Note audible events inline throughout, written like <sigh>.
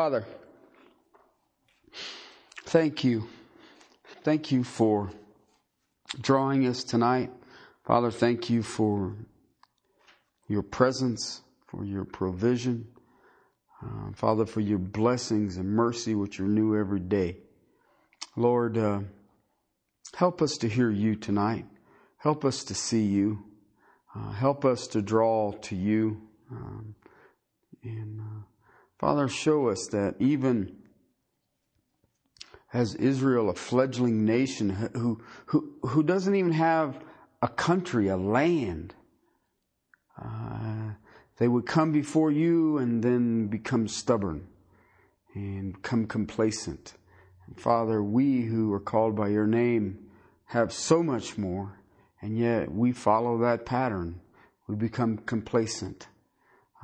Father, thank you. Thank you for drawing us tonight. Father, thank you for your presence, for your provision. Uh, Father, for your blessings and mercy, which are new every day. Lord, uh, help us to hear you tonight. Help us to see you. Uh, help us to draw to you. Um, and uh, Father, show us that even as Israel, a fledgling nation who, who, who doesn't even have a country, a land, uh, they would come before you and then become stubborn and become complacent. And Father, we who are called by your name have so much more, and yet we follow that pattern. We become complacent.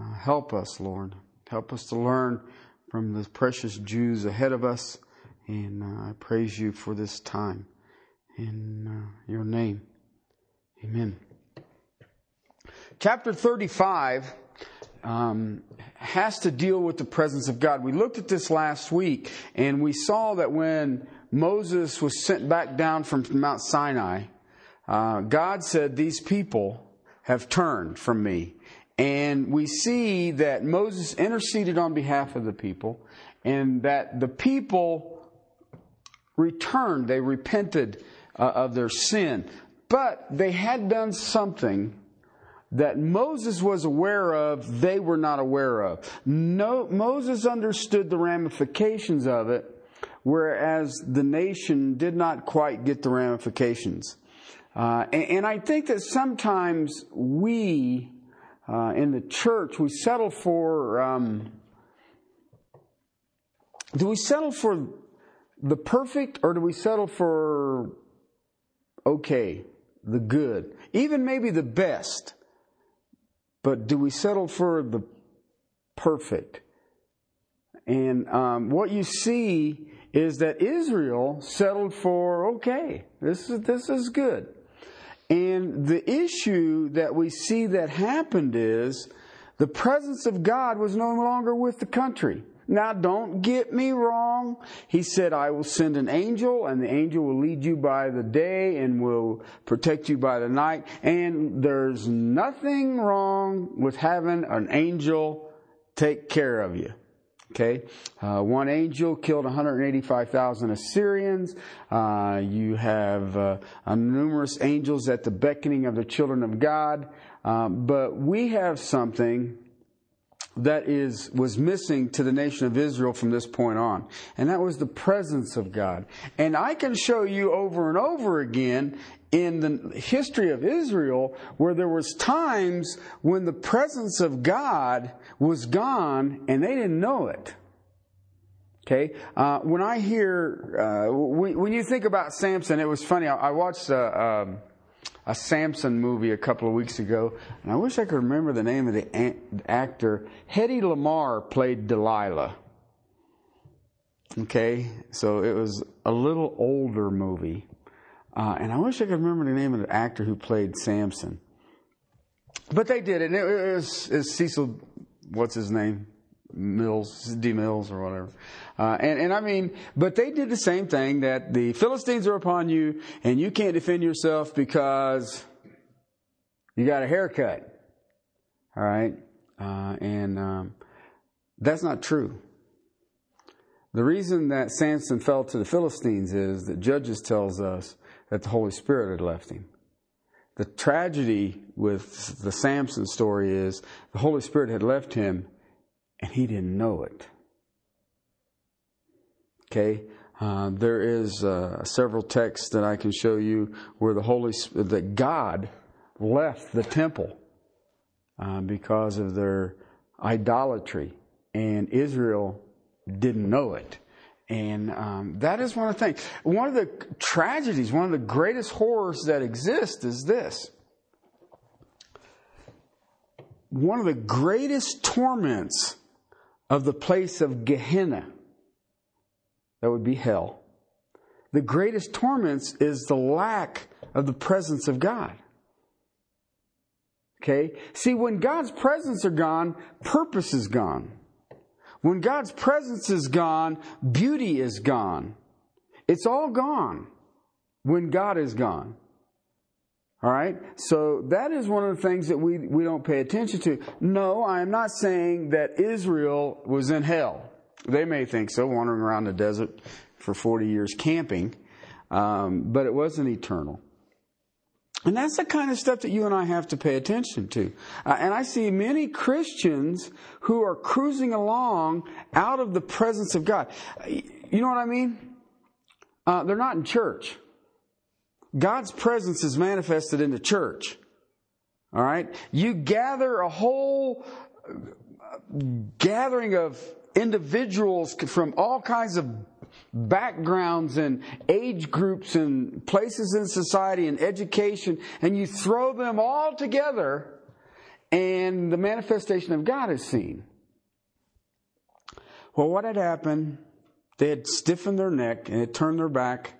Uh, help us, Lord. Help us to learn from the precious Jews ahead of us. And uh, I praise you for this time. In uh, your name, amen. Chapter 35 um, has to deal with the presence of God. We looked at this last week, and we saw that when Moses was sent back down from Mount Sinai, uh, God said, These people have turned from me. And we see that Moses interceded on behalf of the people and that the people returned. They repented uh, of their sin. But they had done something that Moses was aware of, they were not aware of. No, Moses understood the ramifications of it, whereas the nation did not quite get the ramifications. Uh, and, and, I think that sometimes we uh, in the church, we settle for. Um, do we settle for the perfect or do we settle for okay, the good, even maybe the best? But do we settle for the perfect? And um, what you see is that Israel settled for okay, this is this is good. And the issue that we see that happened is the presence of God was no longer with the country. Now, don't get me wrong. He said, I will send an angel, and the angel will lead you by the day and will protect you by the night. And there's nothing wrong with having an angel take care of you. Okay, uh, one angel killed 185,000 Assyrians. Uh, you have uh, numerous angels at the beckoning of the children of God. Um, but we have something that is was missing to the nation of Israel from this point on, and that was the presence of God. And I can show you over and over again in the history of Israel where there was times when the presence of God was gone and they didn't know it. Okay, uh, when I hear uh, when, when, you think about Samson, it was funny. I, I watched a, um, a Samson movie a couple of weeks ago, and I wish I could remember the name of the actor. Hedy Lamarr played Delilah. Okay, so it was a little older movie. Uh, and I wish I could remember the name of the actor who played Samson. But they did it. And it was, it was Cecil, what's his name? Mills, D. Mills, or whatever. Uh, and, and I mean, but they did the same thing that the Philistines are upon you, and you can't defend yourself because you got a haircut. All right? Uh, and um, that's not true. The reason that Samson fell to the Philistines is that Judges tells us that the Holy Spirit had left him. The tragedy with the Samson story is the Holy Spirit had left him and he didn't know it. Okay, uh, there is uh, several texts that I can show you where the Holy that God left the temple uh, because of their idolatry, and Israel didn't know it. And um, that is one of the things. One of the tragedies, one of the greatest horrors that exist is this. One of the greatest torments of the place of Gehenna, that would be hell, the greatest torments is the lack of the presence of God. Okay? See, when God's presence are gone, purpose is gone. When God's presence is gone, beauty is gone. It's all gone when God is gone. All right? So that is one of the things that we, we don't pay attention to. No, I am not saying that Israel was in hell. They may think so, wandering around the desert for 40 years camping, um, but it wasn't eternal. And that's the kind of stuff that you and I have to pay attention to. Uh, and I see many Christians who are cruising along out of the presence of God. You know what I mean? Uh, they're not in church. God's presence is manifested in the church. All right? You gather a whole uh, gathering of individuals from all kinds of backgrounds and age groups and places in society and education, and you throw them all together, and the manifestation of God is seen. Well, what had happened? They had stiffened their neck and had turned their back.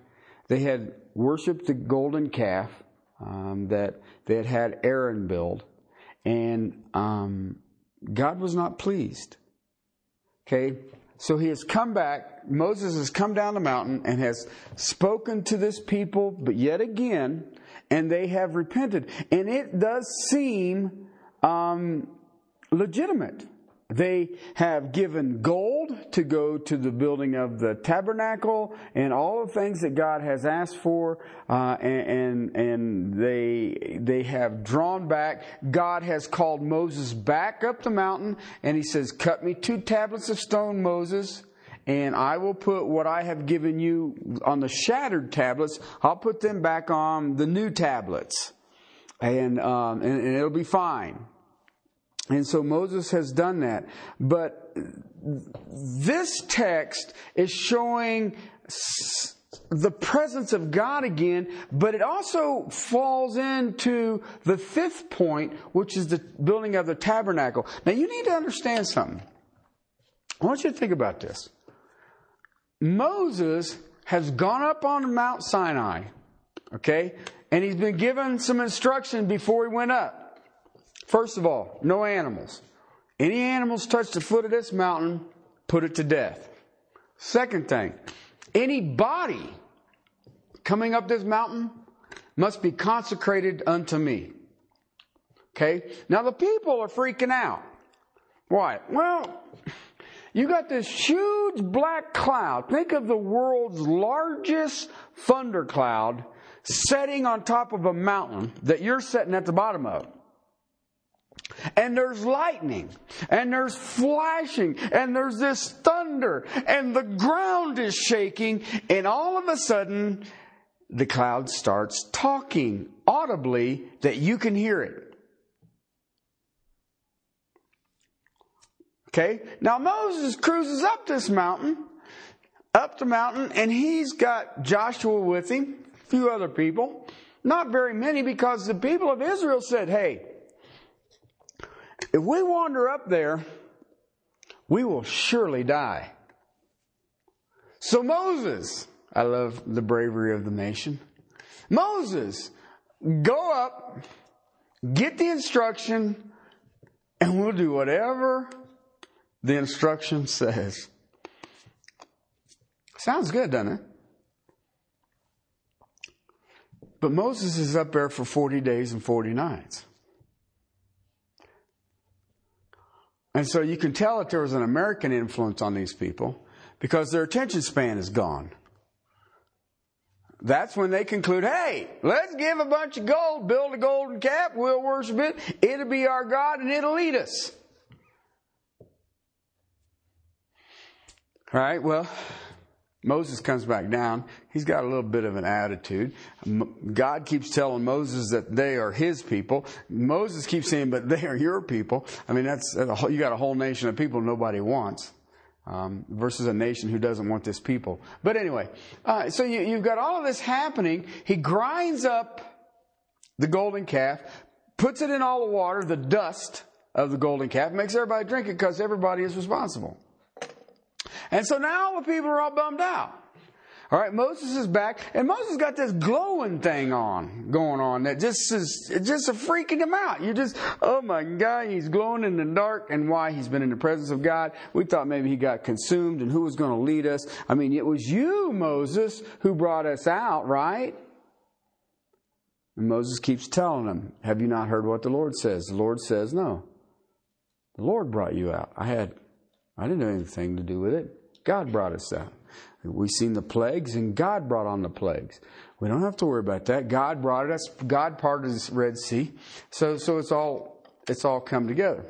They had worshiped the golden calf um, that had had Aaron build, and um, God was not pleased. Okay, so he has come back. Moses has come down the mountain and has spoken to this people, but yet again, and they have repented. And it does seem um, legitimate. They have given gold to go to the building of the tabernacle and all the things that God has asked for, uh, and, and, and they they have drawn back. God has called Moses back up the mountain, and he says, "Cut me two tablets of stone, Moses." and I will put what I have given you on the shattered tablets. I'll put them back on the new tablets, and um, and, and, it'll be fine. And so Moses has done that. But this text is showing the presence of God again, but it also falls into the fifth point, which is the building of the tabernacle. Now you need to understand something. I want you to think about this. Moses has gone up on Mount Sinai, okay, and he's been given some instruction before he went up. First of all, no animals. Any animals touch the foot of this mountain, put it to death. Second thing, any body coming up this mountain must be consecrated unto me. Okay? Now the people are freaking out. Why? Well, you got this huge black cloud. Think of the world's largest thundercloud setting on top of a mountain that you're sitting at the bottom of and there's lightning, and there's flashing, and there's this thunder, and the ground is shaking, and all of a sudden, the cloud starts talking audibly that you can hear it. Okay? Now Moses cruises up this mountain, up the mountain, and he's got Joshua with him, a few other people. Not very many because the people of Israel said, hey, if we wander up there, we will surely die. So Moses, I love the bravery of the nation. Moses, go up, get the instruction, and we'll do whatever the instruction says. Sounds good, doesn't it? But Moses is up there for 40 days and 40 nights. And so you can tell that there was an American influence on these people because their attention span is gone. That's when they conclude, hey, let's give a bunch of gold, build a golden calf, we'll worship it, it'll be our God and it'll lead us. All right, well, Moses comes back down. He's got a little bit of an attitude. God keeps telling Moses that they are his people. Moses keeps saying, but they are your people. I mean, that's, you got a whole nation of people nobody wants. Um, versus a nation who doesn't want this people. But anyway, uh, so you, you've got all of this happening. He grinds up the golden calf, puts it in all the water, the dust of the golden calf, makes everybody drink it because everybody is responsible. And so now the people are all bummed out. All right, Moses is back, and Moses got this glowing thing on, going on that just is just freaking him out. You just, oh my God, he's glowing in the dark, and why? He's been in the presence of God. We thought maybe he got consumed, and who was going to lead us? I mean, it was you, Moses, who brought us out, right? And Moses keeps telling him, Have you not heard what the Lord says? The Lord says, No. The Lord brought you out. I had, I didn't have anything to do with it. God brought us out. We've seen the plagues, and God brought on the plagues. We don't have to worry about that. God brought us. God parted the Red Sea, so so it's all it's all come together.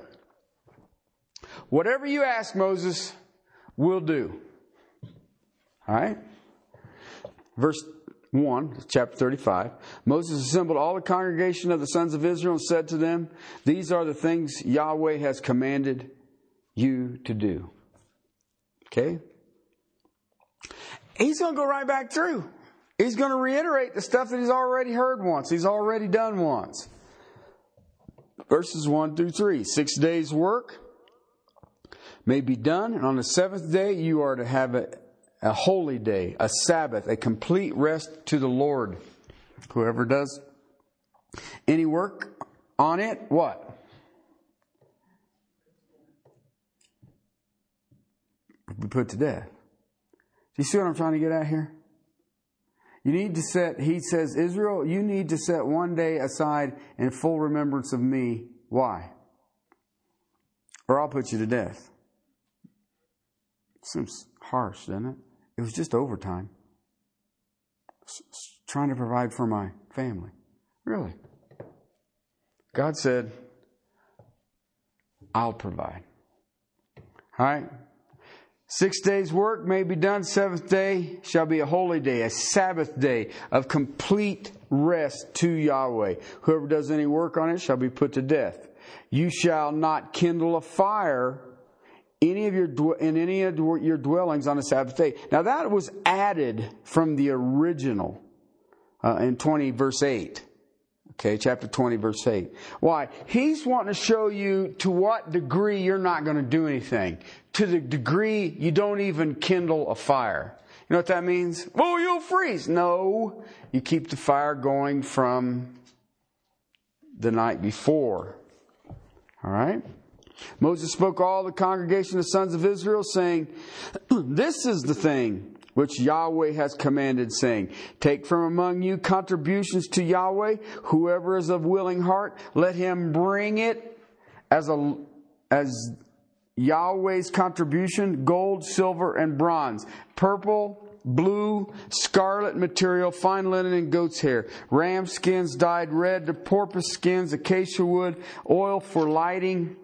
Whatever you ask Moses, we'll do. All right. Verse 1, chapter 35. Moses assembled all the congregation of the sons of Israel and said to them, These are the things Yahweh has commanded you to do. Okay? He's going to go right back through. He's going to reiterate the stuff that he's already heard once, he's already done once. Verses 1 through 3. Six days' work may be done, and on the seventh day you are to have a, a holy day, a Sabbath, a complete rest to the Lord. Whoever does any work on it, what? Be put to death. Do you see what I'm trying to get at here? You need to set, he says, Israel, you need to set one day aside in full remembrance of me. Why? Or I'll put you to death. Seems harsh, doesn't it? It was just overtime. Trying to provide for my family. Really. God said, I'll provide. All right? Six days' work may be done. Seventh day shall be a holy day, a Sabbath day of complete rest to Yahweh. Whoever does any work on it shall be put to death. You shall not kindle a fire any of your in any of your dwellings on a Sabbath day. Now that was added from the original uh, in 20 verse 8. Okay, chapter 20, verse 8. Why? He's wanting to show you to what degree you're not going to do anything. To the degree you don't even kindle a fire. You know what that means? Oh, you'll freeze. No. You keep the fire going from the night before. All right? Moses spoke all the congregation of the sons of Israel, saying, <clears throat> This is the thing which Yahweh has commanded, saying, Take from among you contributions to Yahweh. Whoever is of willing heart, let him bring it as a, as Yahweh's contribution, gold, silver, and bronze, purple, blue, scarlet material, fine linen, and goat's hair, ram skins dyed red, the porpoise skins, acacia wood, oil for lighting,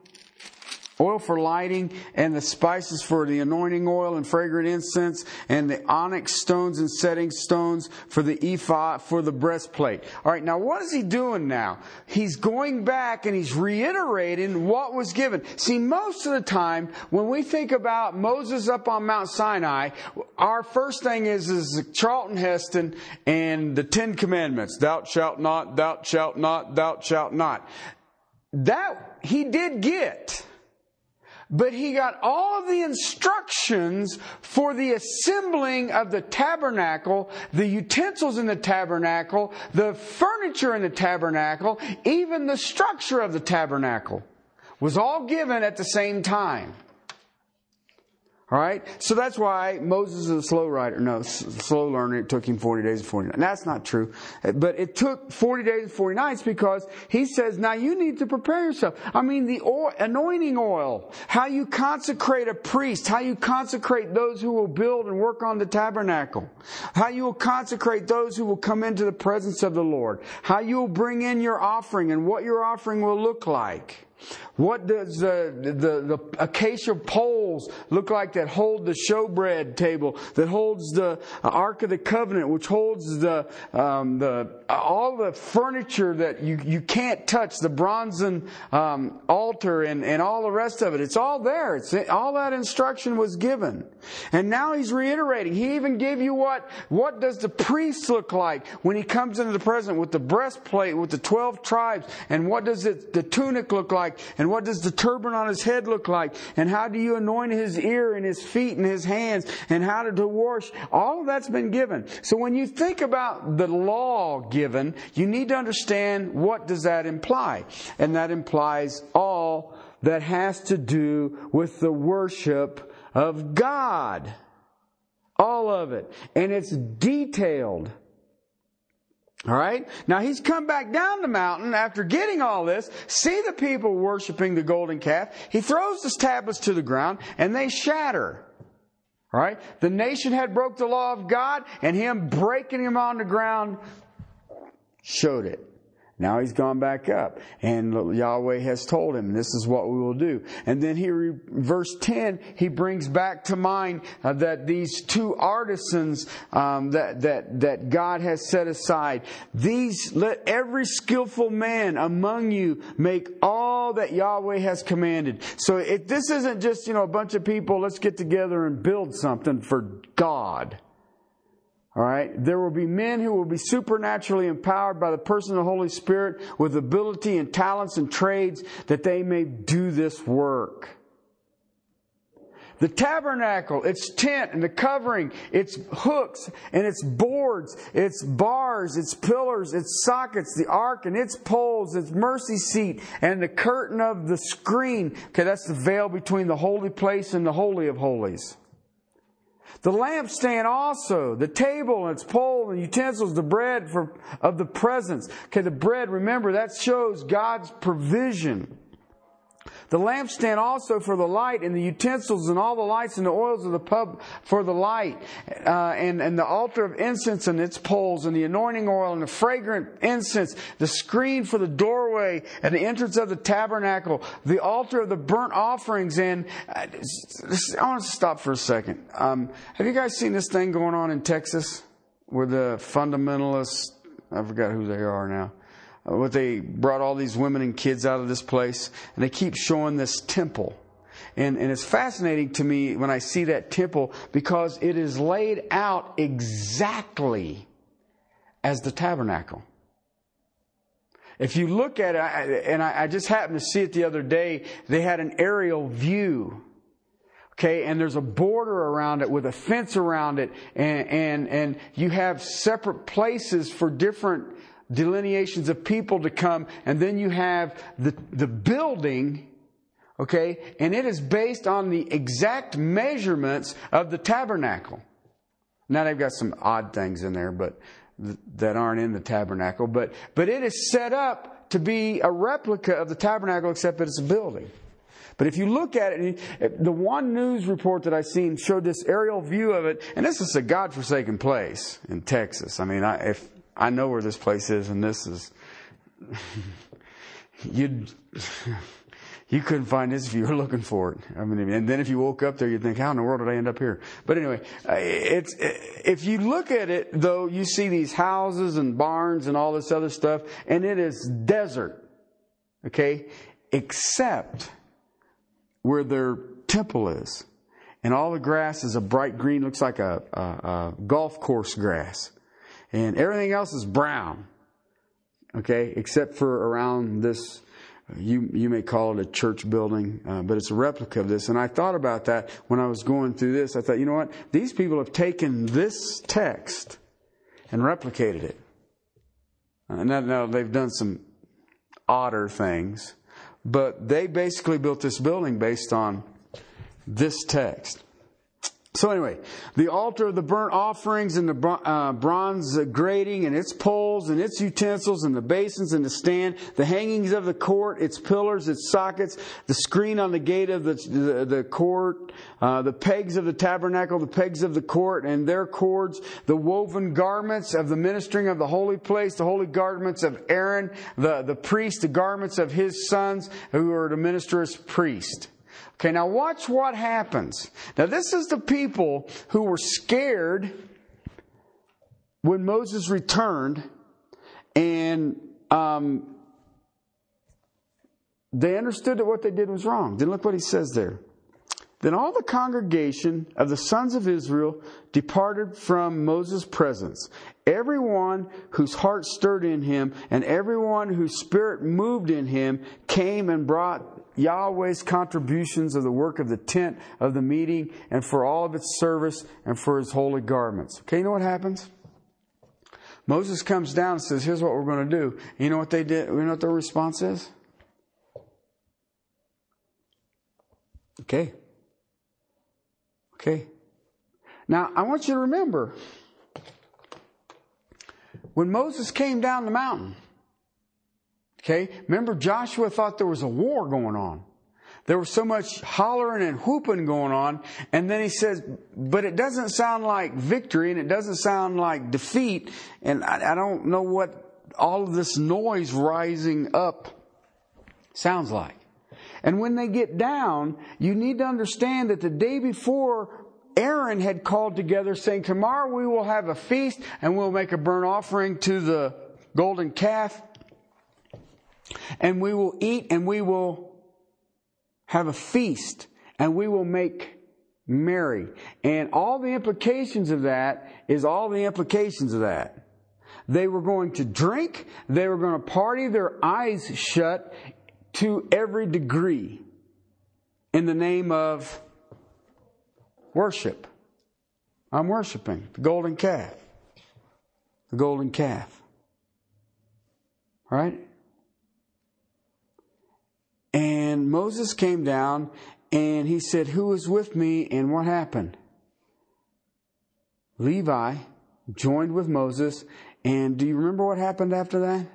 oil for lighting, and the spices for the anointing oil and fragrant incense, and the onyx stones and setting stones for the ephod, for the breastplate. All right, now what is he doing now? He's going back and he's reiterating what was given. See, most of the time, when we think about Moses up on Mount Sinai, our first thing is, is Charlton Heston and the Ten Commandments. Thou shalt not, thou shalt not, thou shalt not. That he did get but he got all of the instructions for the assembling of the tabernacle, the utensils in the tabernacle, the furniture in the tabernacle, even the structure of the tabernacle was all given at the same time. All right? So that's why Moses is a slow writer. No, slow learner. It took him 40 days and 40 nights. That's not true. But it took 40 days and 40 nights because he says, now you need to prepare yourself. I mean, the oil, anointing oil, how you consecrate a priest, how you consecrate those who will build and work on the tabernacle, how you will consecrate those who will come into the presence of the Lord, how you will bring in your offering and what your offering will look like. What does the, the, the acacia poles look like that hold the showbread table, that holds the Ark of the Covenant, which holds the, um, the, all the furniture that you, you can't touch, the bronzen um, altar and, and all the rest of it. It's all there. It's, all that instruction was given. And now he's reiterating. He even gave you what, what does the priest look like when he comes into the presence with the breastplate, with the 12 tribes, and what does it, the tunic look like? Like? And what does the turban on his head look like? And how do you anoint his ear and his feet and his hands? And how to wash? All of that's been given. So when you think about the law given, you need to understand what does that imply? And that implies all that has to do with the worship of God. All of it. And it's detailed. All right? Now he's come back down the mountain after getting all this, see the people worshiping the golden calf. He throws his tablets to the ground and they shatter. All right? The nation had broke the law of God and him breaking them on the ground showed it. Now he's gone back up, and Yahweh has told him, "This is what we will do." And then he, verse ten, he brings back to mind uh, that these two artisans um, that that that God has set aside. These let every skillful man among you make all that Yahweh has commanded. So if this isn't just you know a bunch of people, let's get together and build something for God. All right. There will be men who will be supernaturally empowered by the person of the Holy Spirit with ability and talents and trades that they may do this work. The tabernacle, its tent and the covering, its hooks and its boards, its bars, its pillars, its sockets, the ark and its poles, its mercy seat, and the curtain of the screen. Okay, that's the veil between the holy place and the holy of holies. The lampstand also, the table and its pole and utensils, the bread for, of the presence. Okay, the bread, remember, that shows God's provision. The lampstand also for the light and the utensils and all the lights and the oils of the pub for the light uh, and, and the altar of incense and its poles and the anointing oil and the fragrant incense, the screen for the doorway and the entrance of the tabernacle, the altar of the burnt offerings. And uh, I want to stop for a second. Um, have you guys seen this thing going on in Texas where the fundamentalists, I forgot who they are now, Uh, what they brought all these women and kids out of this place, and they keep showing this temple. And, and it's fascinating to me when I see that temple because it is laid out exactly as the tabernacle. If you look at it, and I just happened to see it the other day, they had an aerial view. Okay, and there's a border around it with a fence around it, and, and, and you have separate places for different delineations of people to come, and then you have the, the building, okay, and it is based on the exact measurements of the tabernacle. Now they've got some odd things in there, but th- that aren't in the tabernacle, but, but it is set up to be a replica of the tabernacle, except that it's a building. But if you look at it, the one news report that I seen showed this aerial view of it, and this is a godforsaken place in Texas. I mean, I, if I know where this place is, and this is <laughs> you you couldn't find this if you were looking for it. I mean, and then if you woke up there, you'd think, how in the world did I end up here? But anyway, uh, it's if you look at it though, you see these houses and barns and all this other stuff, and it is desert. Okay, except where their temple is, and all the grass is a bright green, looks like a, a, a golf course grass and everything else is brown. Okay, except for around this, you you may call it a church building, uh, but it's a replica of this. And I thought about that when I was going through this. I thought, you know what? These people have taken this text and replicated it. And now, now they've done some odder things, but they basically built this building based on this text. So anyway, the altar of the burnt offerings and the uh, bronze grating and its poles and its utensils and the basins and the stand, the hangings of the court, its pillars, its sockets, the screen on the gate of the, the, the court, uh, the pegs of the tabernacle, the pegs of the court and their cords, the woven garments of the ministering of the holy place, the holy garments of Aaron, the, the priest, the garments of his sons who are to minister as priest. Okay, now watch what happens. Now, this is the people who were scared when Moses returned, and um, they understood that what they did was wrong. Then look what he says there. Then all the congregation of the sons of Israel departed from Moses' presence. Everyone whose heart stirred in him and everyone whose spirit moved in him came and brought Yahweh's contributions of the work of the tent of the meeting and for all of its service and for his holy garments. Okay, you know what happens? Moses comes down and says, Here's what we're going to do. You know what they did? You know what their response is? Okay. Okay. Now, I want you to remember when Moses came down the mountain, okay, remember Joshua thought there was a war going on. There was so much hollering and whooping going on. And then he says, but it doesn't sound like victory and it doesn't sound like defeat. And I, I don't know what all of this noise rising up sounds like. And when they get down, you need to understand that the day before Aaron had called together saying, tomorrow we will have a feast and we'll make a burnt offering to the golden calf and we will eat and we will have a feast and we will make merry. And all the implications of that is all the implications of that. They were going to drink, they were going to party their eyes shut to every degree in the name of worship. I'm worshiping the golden calf. The golden calf. Right? And Moses came down and he said, Who is with me? And what happened? Levi joined with Moses. And do you remember what happened after that?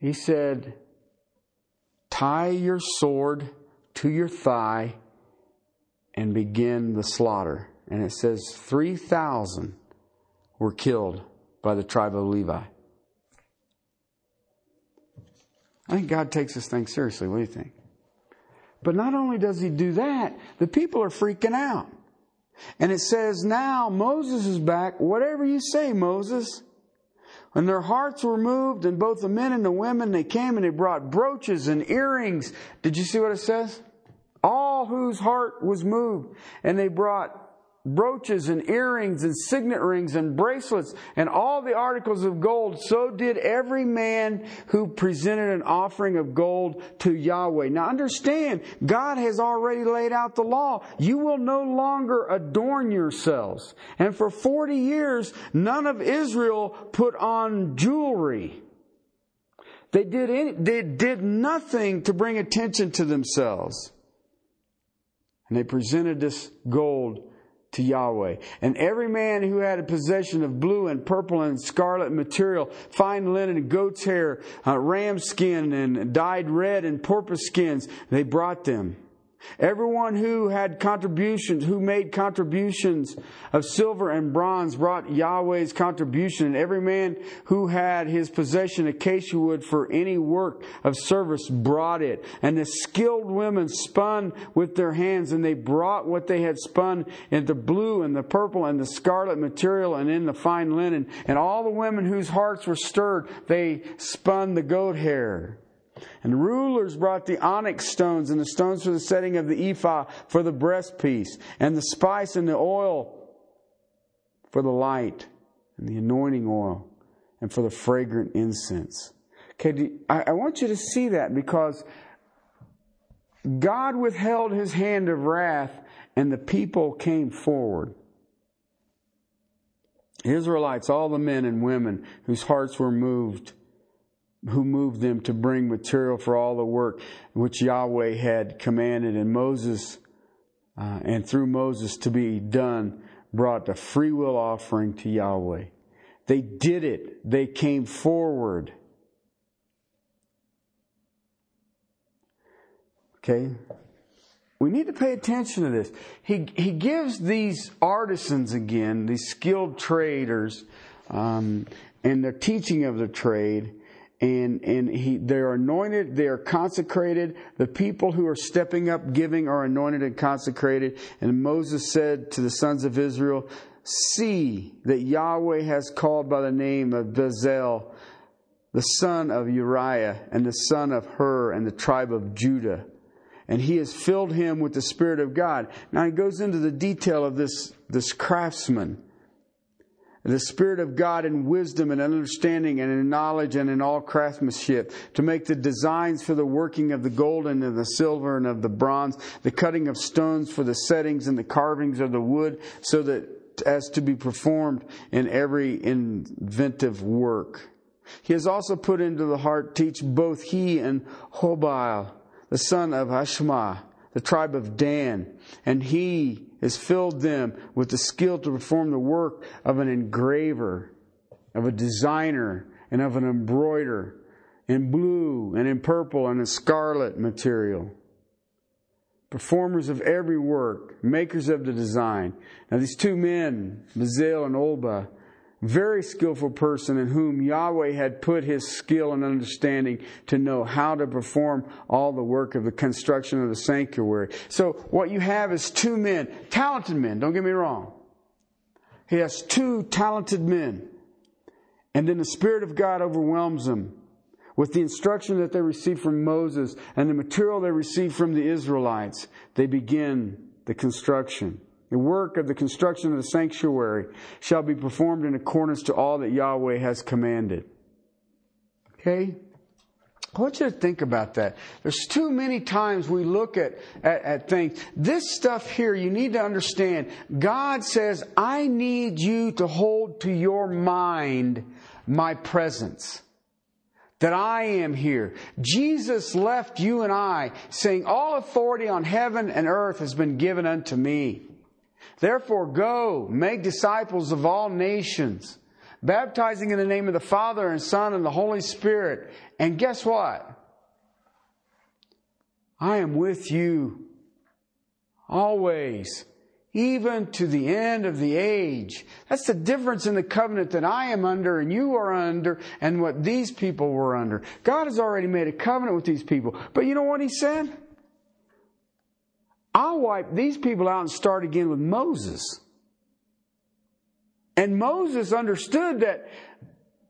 He said, Tie your sword to your thigh and begin the slaughter. And it says 3,000 were killed by the tribe of Levi. I think God takes this thing seriously. What do you think? But not only does he do that, the people are freaking out. And it says, now Moses is back. Whatever you say, Moses. And their hearts were moved, and both the men and the women, they came and they brought brooches and earrings. Did you see what it says? All whose heart was moved. And they brought brooches and earrings and signet rings and bracelets and all the articles of gold. So did every man who presented an offering of gold to Yahweh. Now understand, God has already laid out the law. You will no longer adorn yourselves. And for 40 years, none of Israel put on jewelry. They did, any, they did nothing to bring attention to themselves. And they presented this gold to Yahweh. And every man who had a possession of blue and purple and scarlet material, fine linen, goat's hair, uh, ram skin, and dyed red and porpoise skins, they brought them. Everyone who had contributions, who made contributions of silver and bronze brought Yahweh's contribution. And every man who had his possession acacia wood for any work of service brought it. And the skilled women spun with their hands and they brought what they had spun in the blue and the purple and the scarlet material and in the fine linen. And all the women whose hearts were stirred, they spun the goat hair. And rulers brought the onyx stones and the stones for the setting of the ephod for the breastpiece, and the spice and the oil for the light, and the anointing oil, and for the fragrant incense. Okay, I want you to see that because God withheld his hand of wrath, and the people came forward. Israelites, all the men and women whose hearts were moved who moved them to bring material for all the work which Yahweh had commanded. And Moses, uh, and through Moses to be done, brought the free will offering to Yahweh. They did it. They came forward. Okay? We need to pay attention to this. He, he gives these artisans again, these skilled traders, um, and the teaching of the trade, and and he they're anointed they are consecrated the people who are stepping up giving are anointed and consecrated and moses said to the sons of israel see that yahweh has called by the name of bezalel the son of uriah and the son of hur and the tribe of judah and he has filled him with the Spirit of God. Now he goes into the detail of this, this craftsman. The Spirit of God in wisdom and understanding and in knowledge and in all craftsmanship to make the designs for the working of the gold and the silver and of the bronze, the cutting of stones for the settings and the carvings of the wood, so that as to be performed in every inventive work. He has also put into the heart teach both he and Hobile the son of Ashmah, the tribe of Dan, and he has filled them with the skill to perform the work of an engraver, of a designer, and of an embroiderer in blue and in purple and in scarlet material. Performers of every work, makers of the design. Now, these two men, Bezalel and Olba, very skillful person in whom Yahweh had put his skill and understanding to know how to perform all the work of the construction of the sanctuary. So what you have is two men, talented men, don't get me wrong. He has two talented men. And then the Spirit of God overwhelms them with the instruction that they received from Moses and the material they received from the Israelites. They begin the construction. The work of the construction of the sanctuary shall be performed in accordance to all that Yahweh has commanded. Okay? I want you to think about that. There's too many times we look at, at, at, things. This stuff here, you need to understand. God says, I need you to hold to your mind my presence. That I am here. Jesus left you and I saying, All authority on heaven and earth has been given unto me. Therefore, go, make disciples of all nations, baptizing in the name of the Father and Son and the Holy Spirit. And guess what? I am with you always, even to the end of the age. That's the difference in the covenant that I am under and you are under and what these people were under. God has already made a covenant with these people. But you know what he said? I'll wipe these people out and start again with Moses. And Moses understood that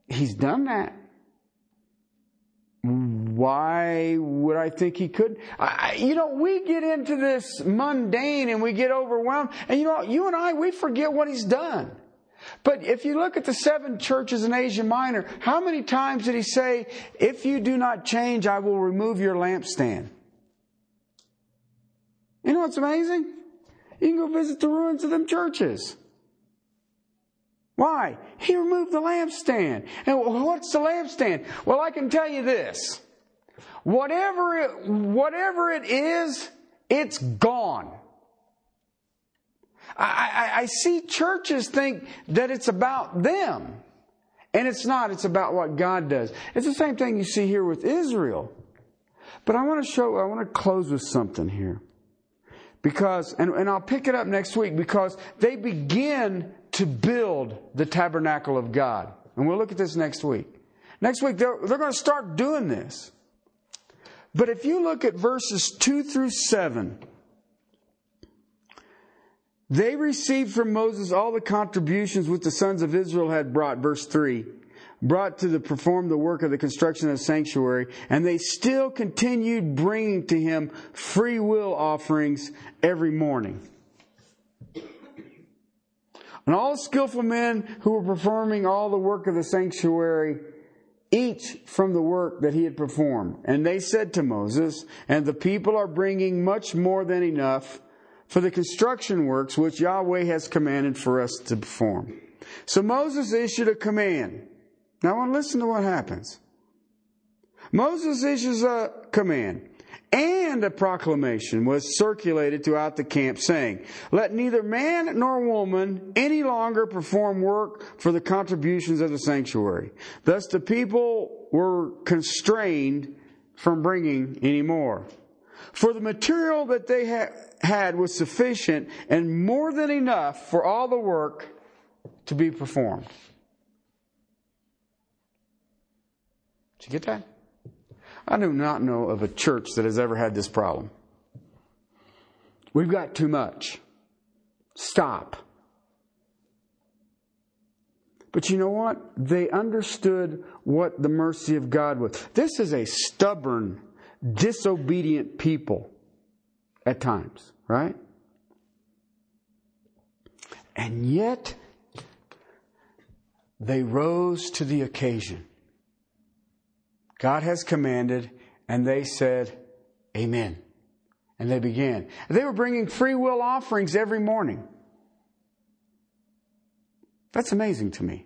he's done that. Why would I think he could? I, you know, we get into this mundane and we get overwhelmed. And you know, you and I, we forget what he's done. But if you look at the seven churches in Asia Minor, how many times did he say, if you do not change, I will remove your lampstand? You know what's amazing? You can go visit the ruins of them churches. Why? He removed the lampstand. And what's the lampstand? Well, I can tell you this. Whatever it, whatever it is, it's gone. I, I, I see churches think that it's about them. And it's not. It's about what God does. It's the same thing you see here with Israel. But I want to show, I want to close with something here. Because, and, and I'll pick it up next week because they begin to build the tabernacle of God. And we'll look at this next week. Next week, they're, they're going to start doing this. But if you look at verses 2 through 7, they received from Moses all the contributions which the sons of Israel had brought, verse 3 brought to the, perform the work of the construction of the sanctuary, and they still continued bringing to him free will offerings every morning. And all skillful men who were performing all the work of the sanctuary, each from the work that he had performed. And they said to Moses, And the people are bringing much more than enough for the construction works which Yahweh has commanded for us to perform. So Moses issued a command now, to listen to what happens. Moses issues a command and a proclamation was circulated throughout the camp saying, Let neither man nor woman any longer perform work for the contributions of the sanctuary. Thus the people were constrained from bringing any more. For the material that they ha- had was sufficient and more than enough for all the work to be performed. Did you get that? I do not know of a church that has ever had this problem. We've got too much. Stop. But you know what? They understood what the mercy of God was. This is a stubborn, disobedient people. at times, right? And yet, they rose to the occasion. God has commanded, and they said, Amen. And they began. They were bringing free will offerings every morning. That's amazing to me.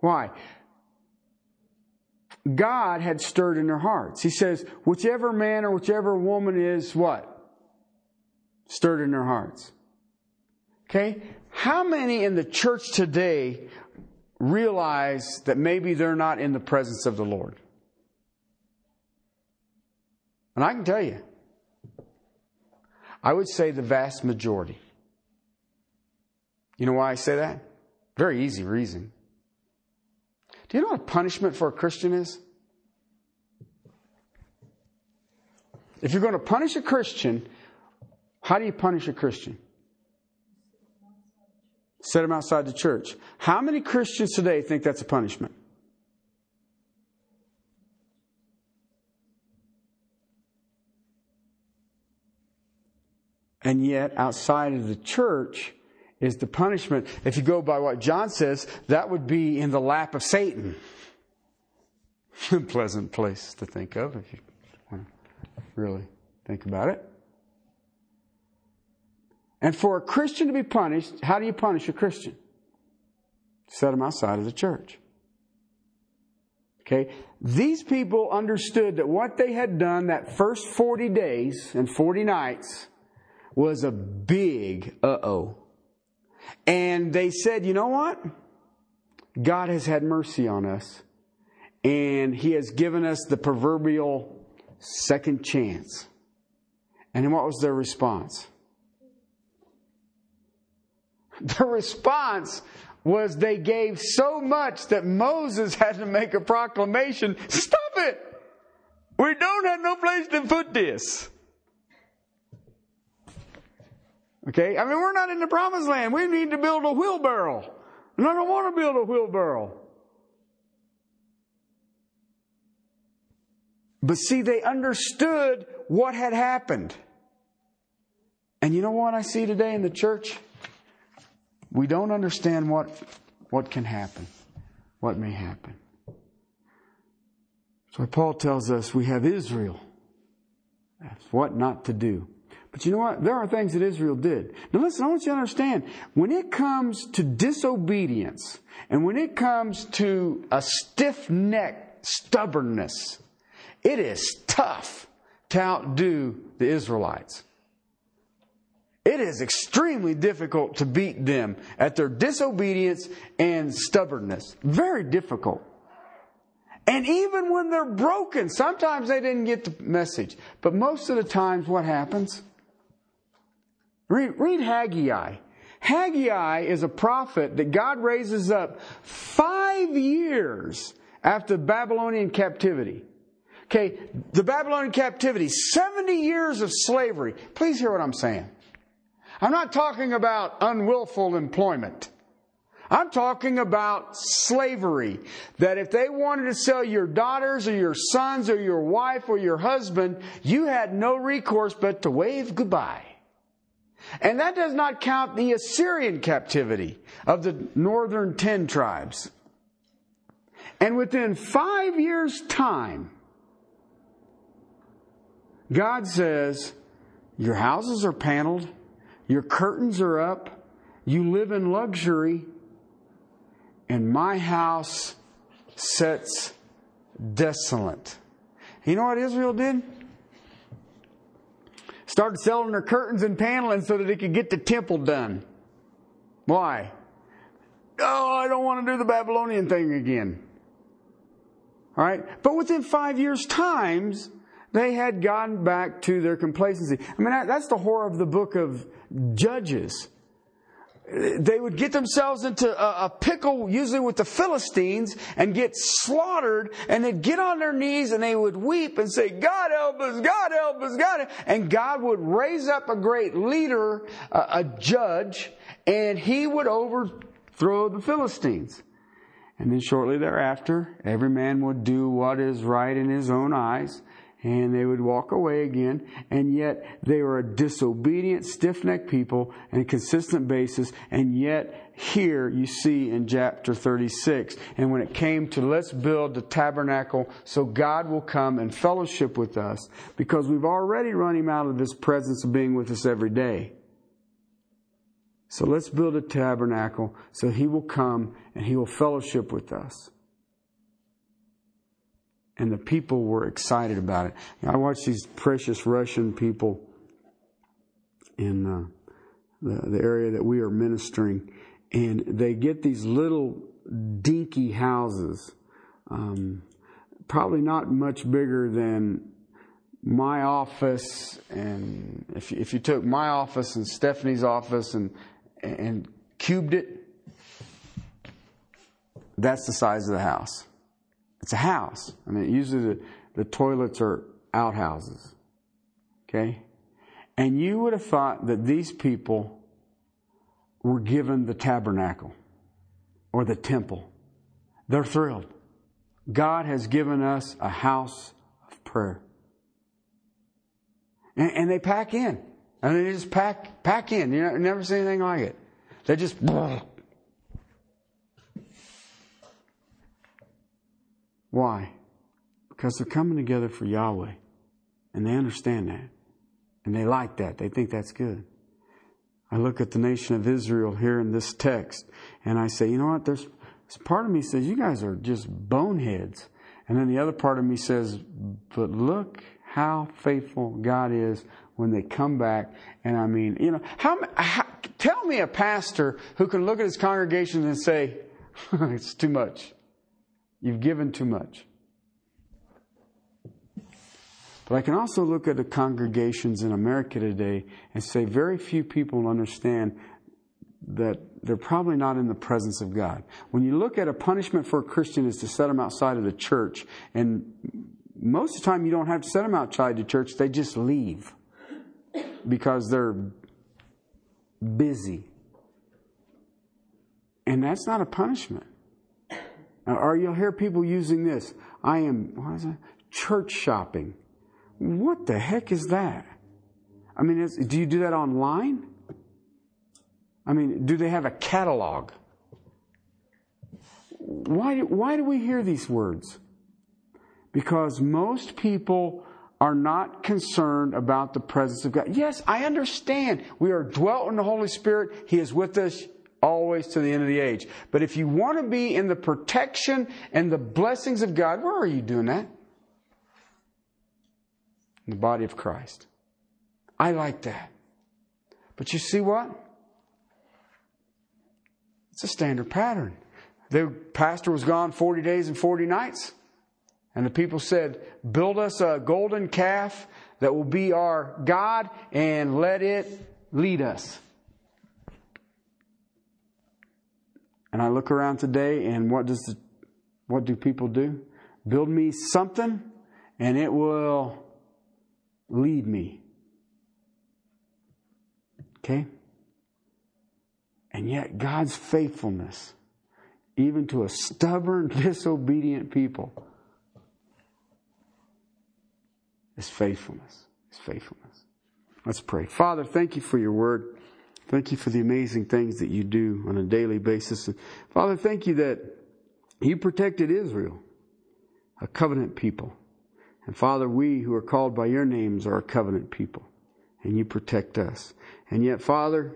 Why? God had stirred in their hearts. He says, whichever man or whichever woman is what? Stirred in their hearts. Okay? How many in the church today realize that maybe they're not in the presence of the Lord? And I can tell you, I would say the vast majority. You know why I say that? Very easy reason. Do you know what punishment for a Christian is? If you're going to punish a Christian, how do you punish a Christian? Set him outside the church. How many Christians today think that's a punishment? And yet, outside of the church is the punishment. If you go by what John says, that would be in the lap of Satan—a <laughs> Pleasant place to think of if you want to really think about it. And for a Christian to be punished, how do you punish a Christian? Set them outside of the church. Okay? These people understood that what they had done that first 40 days and 40 nights was a big uh oh. And they said, you know what? God has had mercy on us, and He has given us the proverbial second chance. And what was their response? <laughs> The response was they gave so much that Moses had to make a proclamation stop it! We don't have no place to put this. Okay? I mean, we're not in the promised land. We need to build a wheelbarrow. And I don't want to build a wheelbarrow. But see, they understood what had happened. And you know what I see today in the church? We don't understand what, what can happen, what may happen. So Paul tells us we have Israel. That's what not to do. But you know what? There are things that Israel did. Now listen, I want you to understand, when it comes to disobedience, and when it comes to a stiff neck stubbornness, it is tough to outdo the Israelites. It is extremely difficult to beat them at their disobedience and stubbornness. Very difficult. And even when they're broken, sometimes they didn't get the message. But most of the times, what happens? Read, read Haggai. Haggai is a prophet that God raises up five years after Babylonian captivity. Okay, the Babylonian captivity, 70 years of slavery. Please hear what I'm saying. I'm not talking about unwillful employment. I'm talking about slavery. That if they wanted to sell your daughters or your sons or your wife or your husband, you had no recourse but to wave goodbye. And that does not count the Assyrian captivity of the northern ten tribes. And within five years' time, God says, Your houses are paneled, your curtains are up, you live in luxury, and my house sits desolate. You know what Israel did? Started selling their curtains and paneling so that they could get the temple done. Why? Oh, I don't want to do the Babylonian thing again. All right? But within five years' times, they had gotten back to their complacency. I mean, that's the horror of the book of Judges they would get themselves into a, pickle, usually with the Philistines, and get slaughtered, and they'd get on their knees and they would weep and say, God help us, God help us, God help. And God would raise up a great leader, a, a judge, and he would overthrow the Philistines. And then shortly thereafter, every man would do what is right in his own eyes, and they would walk away again, and yet they were a disobedient, stiff necked people on a consistent basis, and yet here you see in chapter 36. And when it came to let's build the tabernacle so God will come and fellowship with us, because we've already run him out of his presence of being with us every day. So let's build a tabernacle so he will come and he will fellowship with us and the people were excited about it. I watched these precious Russian people in uh, the, the area that we are ministering, and they get these little dinky houses, um, probably not much bigger than my office, and if if you took my office and Stephanie's office and and cubed it, that's the size of the house. It's a house. I mean, usually the, the toilets are outhouses. Okay? And you would have thought that these people were given the tabernacle or the temple. They're thrilled. God has given us a house of prayer. And, and they pack in. And they just pack, pack in. You never see anything like it. They just, <laughs> Why? Because they're coming together for Yahweh. And they understand that. And they like that. They think that's good. I look at the nation of Israel here in this text and I say, you know what? There's, there's part of me says, you guys are just boneheads. And then the other part of me says, but look how faithful God is when they come back. And I mean, you know, how, how tell me a pastor who can look at his congregation and say, <laughs> it's too much. You've given too much. But I can also look at the congregations in America today and say very few people understand that they're probably not in the presence of God. When you look at a punishment for a Christian is to set them outside of the church, and most of the time you don't have to set them outside the church, they just leave because they're busy. And that's not a punishment. Or you'll hear people using this. I am, what is it? Church shopping. What the heck is that? I mean, do you do that online? I mean, do they have a catalog? Why, why do we hear these words? Because most people are not concerned about the presence of God. Yes, I understand. We are dwelt in the Holy Spirit. He is with us always to the end of the age. But if you want to be in the protection and the blessings of God, where are you doing that? In the body of Christ. I like that. But you see what? It's a standard pattern. The pastor was gone 40 days and 40 nights. And the people said, Build us a golden calf that will be our God and let it lead us. And I look around today and what does the, what do people do? Build me something and it will lead me. Okay? And yet God's faithfulness, even to a stubborn, <laughs> disobedient people, is faithfulness. Is faithfulness. Let's pray. Father, thank you for your word. Thank you for the amazing things that you do on a daily basis. Father, thank you that you protected Israel, a covenant people. And Father, we who are called by your names are a covenant people, and you protect us. And yet, Father,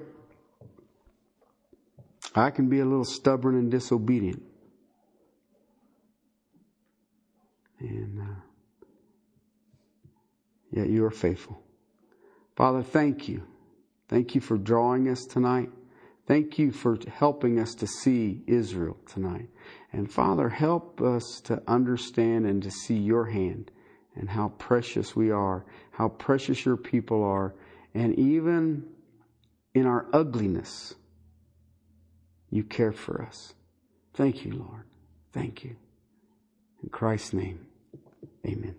I can be a little stubborn and disobedient. And uh, yet you are faithful. Father, thank you Thank you for drawing us tonight. Thank you for helping us to see Israel tonight. And Father, help us to understand and to see your hand and how precious we are, how precious your people are, and even in our ugliness, you care for us. Thank you, Lord. Thank you. In Christ's name, amen.